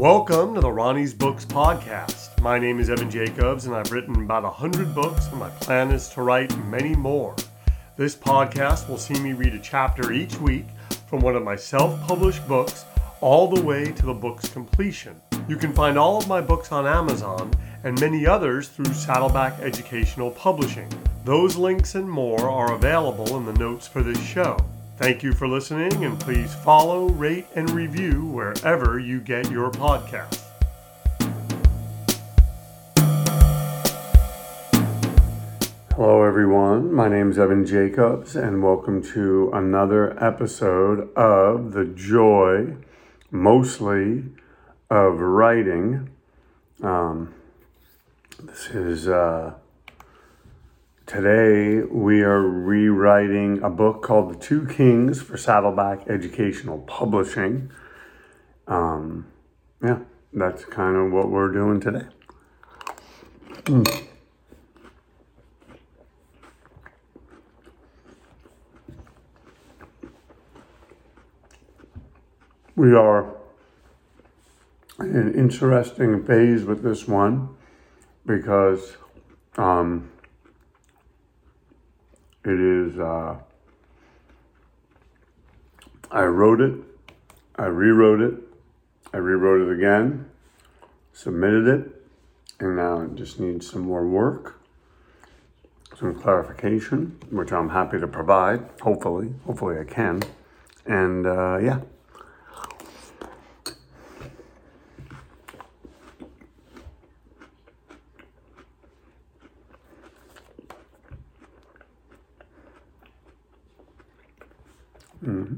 Welcome to the Ronnie's Books podcast. My name is Evan Jacobs, and I've written about 100 books, and my plan is to write many more. This podcast will see me read a chapter each week from one of my self published books all the way to the book's completion. You can find all of my books on Amazon and many others through Saddleback Educational Publishing. Those links and more are available in the notes for this show. Thank you for listening, and please follow, rate, and review wherever you get your podcasts. Hello, everyone. My name is Evan Jacobs, and welcome to another episode of The Joy, mostly of writing. Um, this is uh, Today, we are rewriting a book called The Two Kings for Saddleback Educational Publishing. Um, yeah, that's kind of what we're doing today. Mm. We are in an interesting phase with this one because um, it is, uh, I wrote it, I rewrote it, I rewrote it again, submitted it, and now it just needs some more work, some clarification, which I'm happy to provide, hopefully, hopefully I can. And uh, yeah. Mm-hmm.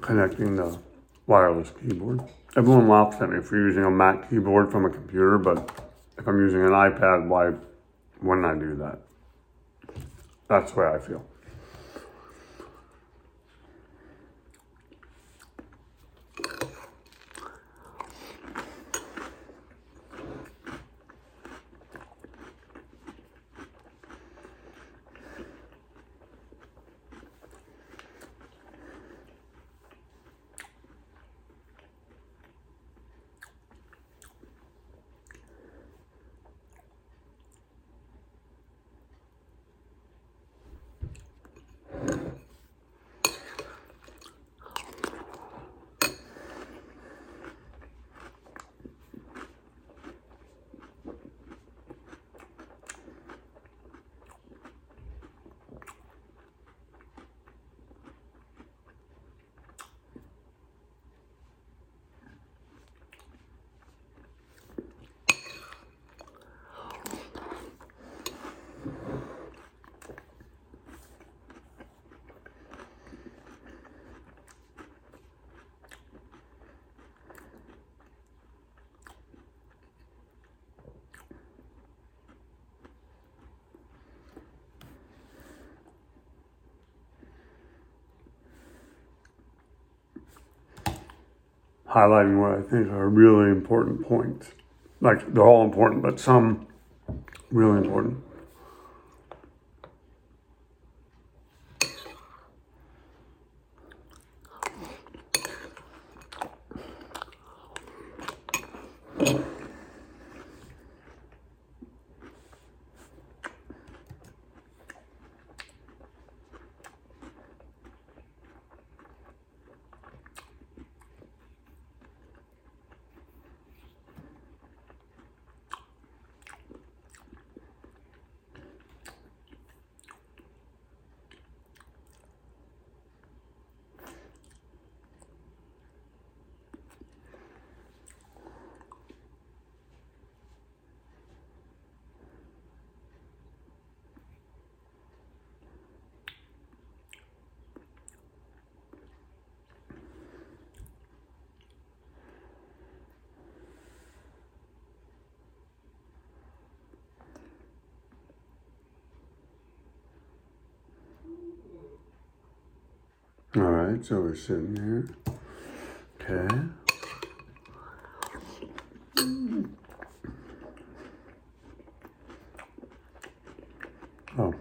Connecting the wireless keyboard. Everyone laughs at me for using a Mac keyboard from a computer, but if I'm using an iPad, why wouldn't I do that? That's the way I feel. Highlighting what I think are really important points. Like they're all important, but some really important. All right, so we're sitting here. Okay. Oh.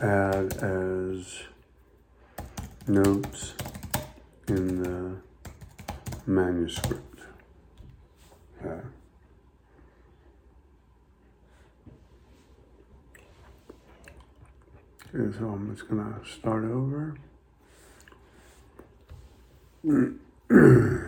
add as notes in the manuscript. Okay. So I'm just gonna start over.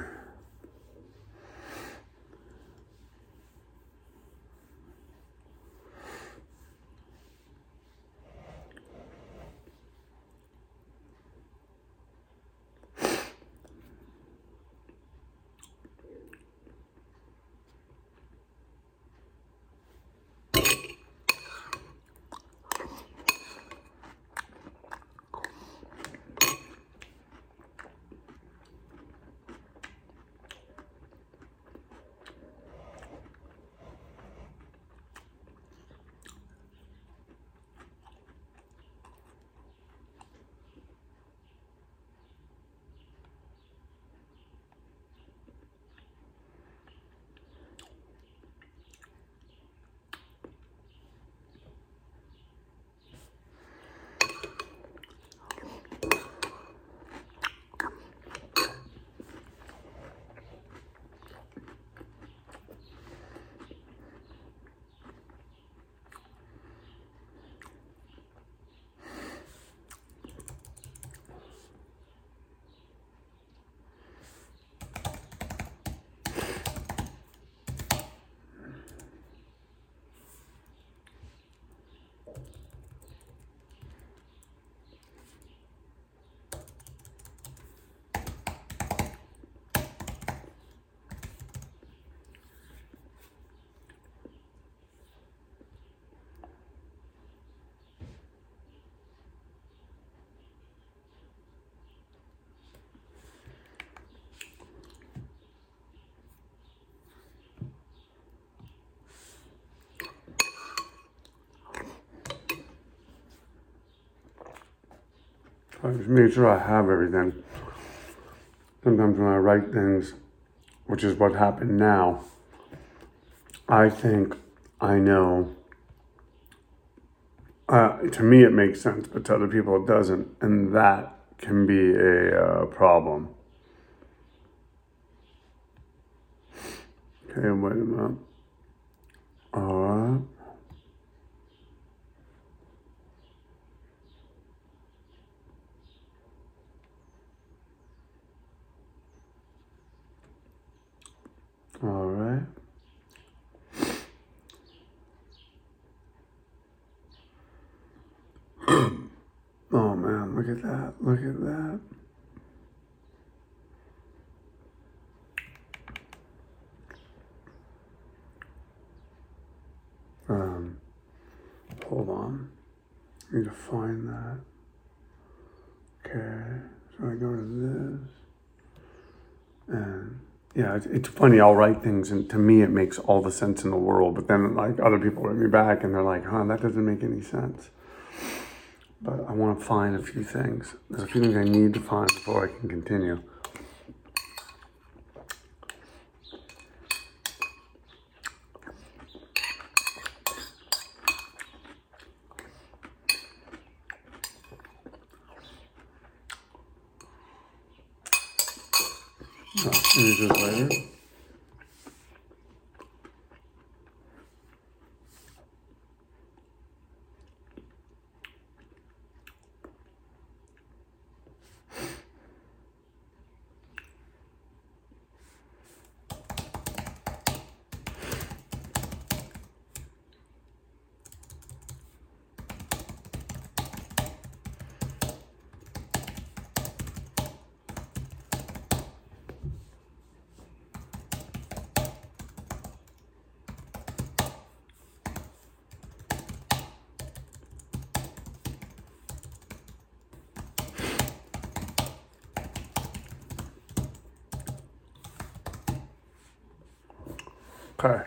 I just make sure I have everything. Sometimes when I write things, which is what happened now, I think I know. Uh, to me, it makes sense, but to other people, it doesn't. And that can be a uh, problem. Okay, wait a minute. All right. All right. oh man, look at that. Look at that. Um, hold on. I need to find that. Okay, so I go to this. And yeah, it's, funny. I'll write things, and to me, it makes all the sense in the world. But then, like other people write me back, and they're like, "Huh, that doesn't make any sense." But I want to find a few things. There's a few things I need to find before I can continue. Oh, this later. Okay.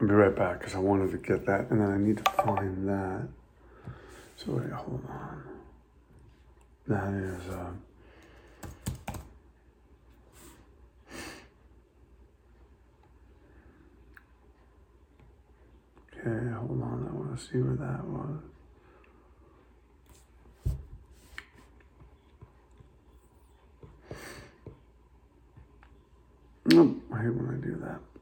I'll be right back because I wanted to get that and then I need to find that. So wait, hold on. That is. Uh, Okay, hold on. I want to see where that was. Nope, I hate when I do that.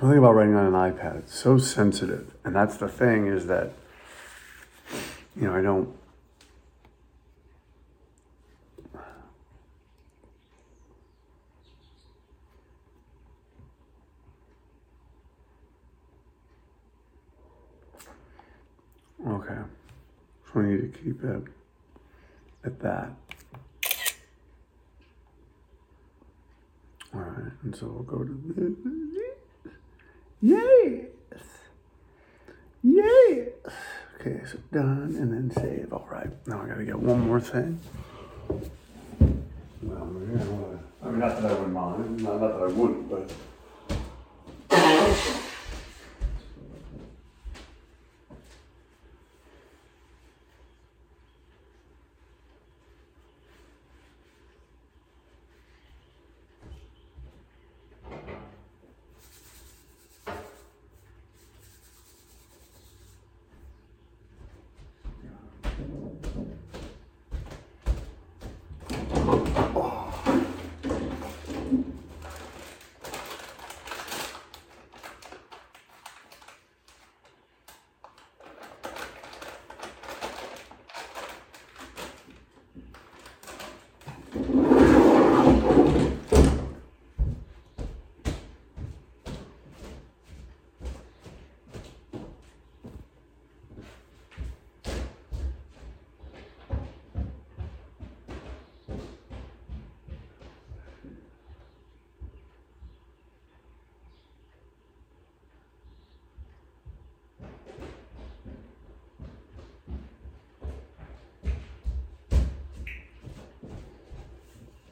Something about writing on an iPad, it's so sensitive. And that's the thing is that, you know, I don't. Okay. So I need to keep it at that. All right, and so we'll go to this. Yes. Yes. Okay, so done and then save. All right, now I gotta get one more thing. Well, I mean, not that I wouldn't mind, not, not that I wouldn't, but.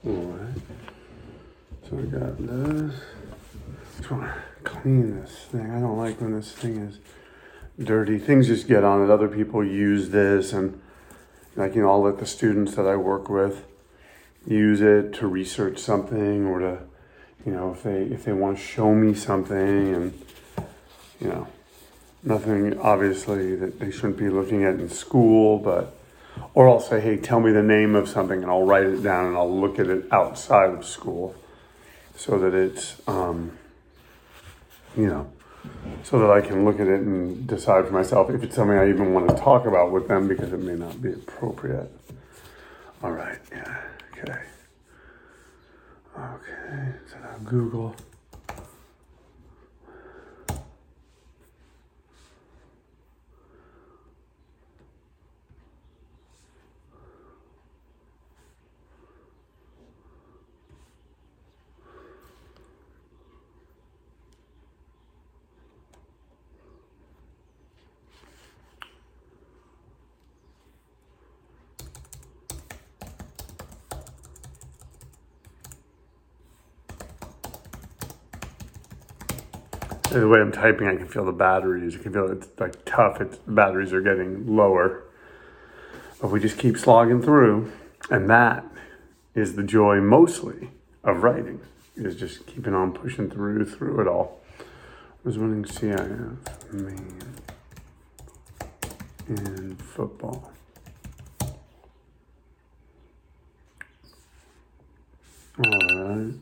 All right. So we got this. Just want to clean this thing. I don't like when this thing is dirty. Things just get on it. Other people use this, and like you know, I'll let the students that I work with use it to research something or to, you know, if they if they want to show me something, and you know, nothing obviously that they shouldn't be looking at in school, but or I'll say, hey, tell me the name of something and I'll write it down and I'll look at it outside of school so that it's, um, you know, so that I can look at it and decide for myself if it's something I even want to talk about with them because it may not be appropriate. All right, yeah, okay. Okay, so now Google. The way I'm typing, I can feel the batteries. You can feel it's like tough. It's the batteries are getting lower. But we just keep slogging through, and that is the joy mostly of writing. Is just keeping on pushing through through it all. I Was winning CIF main in football. All right.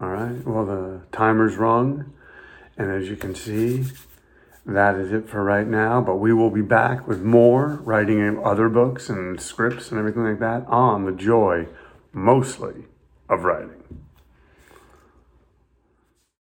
All right. Well, the timer's rung. And as you can see, that is it for right now. But we will be back with more writing other books and scripts and everything like that on the joy, mostly, of writing.